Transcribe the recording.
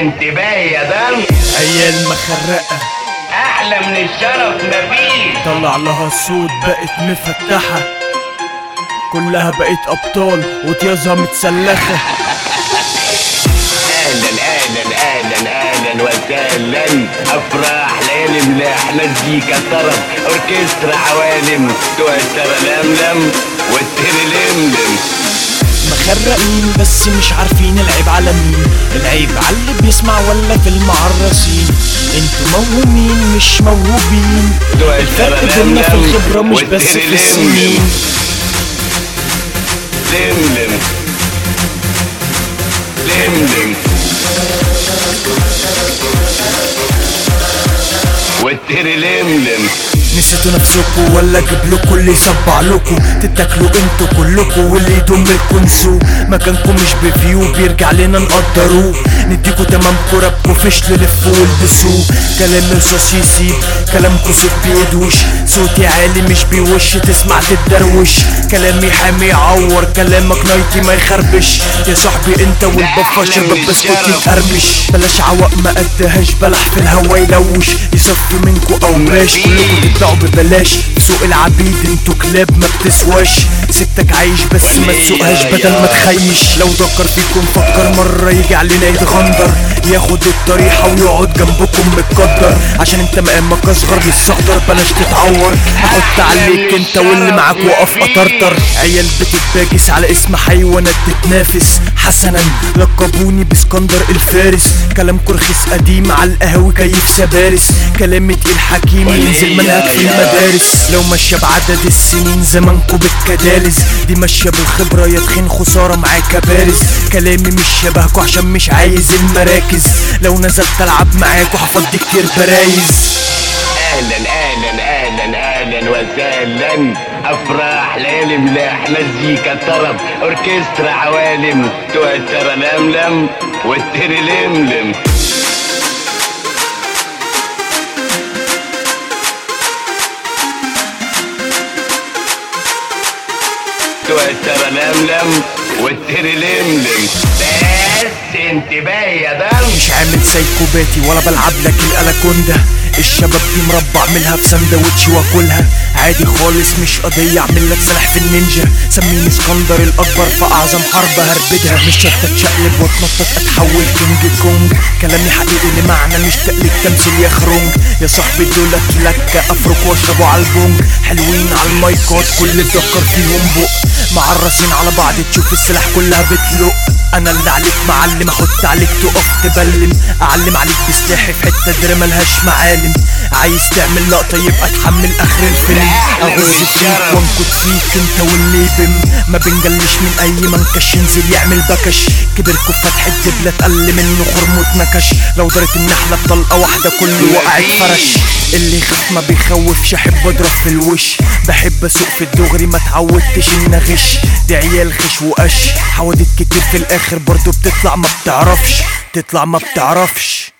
انتباه يا دم. عيال مخرقة. أحلى من الشرف مفيش طلع لها صوت بقت مفتحة. كلها بقت أبطال وطيازها متسلخة. أهلا أهلا أهلا أهلا وسهلا أفراح ليالي ملاح مزيكا طرب. أوركسترا عوالم توتر لملم. والتر لملم مخرقين بس مش عارفين العيب على مين العيب على اللي بيسمع ولا في المعرسين أنتوا موهومين مش موهوبين الفرق بينا في الخبرة مش بس في السنين لملم لملم والتر لملم نسيتوا نفسكوا ولا لكم اللي يصبع لكم. تتاكلوا أنتوا كلكوا واللي يضم لكم نسوه مكانكم مش بفيو بيرجع لنا نقدروه نديكوا تمام كربكوا فشل لفوا والبسوه كلام رصاص يسيب كلامكوا صوت بيدوش. صوتي عالي مش بيوش تسمع تتدروش. كلامي حامي يعور كلامك نايتي ما يخربش. يا صاحبي انت والبفا شباب بسكوت يتقرمش بلاش عوق ما قدهاش بلح في الهوا يلوش. يصفي منكوا اوراش كلكوا talk with the lish سوق العبيد أنتوا كلاب ما بتسواش. سبتك عايش بس ما تسوقهاش بدل ما تخيش. لو دكر فيكم فكر مرة يجي علينا يتغندر. ياخد الطريحة ويقعد جنبكم متقدر. عشان انت مقامك اصغر للصقدر بلاش تتعور. هحط عليك انت واللي معاك وقف أطرطر. عيال بتتباجس على اسم حيوانات تتنافس حسنا لقبوني بإسكندر الفارس. كلامكوا رخيص قديم على القهوة كيف سبارس. كلامي تقيل حكيم ينزل منهج في المدارس. لو ماشية بعدد السنين زمانكوا بالكدالس دي ماشية بالخبرة يا تخين خسارة معاك بارز كلامي مش شبهكوا عشان مش عايز المراكز. لو نزلت العب معاكوا هفضي كتير برايز. أهلا أهلا أهلا أهلا وسهلا أفراح ليالي ملاح مزيكا طرب أوركسترا عوالم توتر لملم والتر لملم. توتر لملم والتر لملم. بس انتباه يا دم مش عامل سايكوباتي ولا بلعب لك الاناكوندا الشباب دي مربع اعملها في سندوتش وأكلها. عادي خالص مش قضية أعمل لك سلاح في النينجا. سميني اسكندر الأكبر في أعظم حرب هربدها مش شرط اتشقلب واتنطط أتحول كينج كونج. كلامي حقيقي لمعنى مش تقليد تمثيل يا خرونج. يا صاحبي دولت لك أفرك واشربوا على البونج. حلوين على المايكات كل اتذكر فيهم بق. معرسين على بعض تشوف السلاح كلها بتلق أنا اللي عليك معلم أحط عليك تقف تبلم. أعلم عليك بسلاحي في حتة دري ملهاش معالم. عايز تعمل لقطة يبقى تحمل آخر الفيلم. أغز فيك وانكت فيك أنت واللي بم ما بنجلش من أي منكش ينزل يعمل بكش. كبركوا فتح الدبله تقل منه خرموت نكش. لو دارت النحلة بطلقة واحدة كله وقع اتفرش اللي يخاف ما بيخوفش أحب أضرب في الوش. بحب أسوق في الدغري ما اتعودتش إن أغش. دي عيال خش وقش. حوادث كتير في الآخر برضو بتطلع ما بتعرفش. تطلع ما بتعرفش.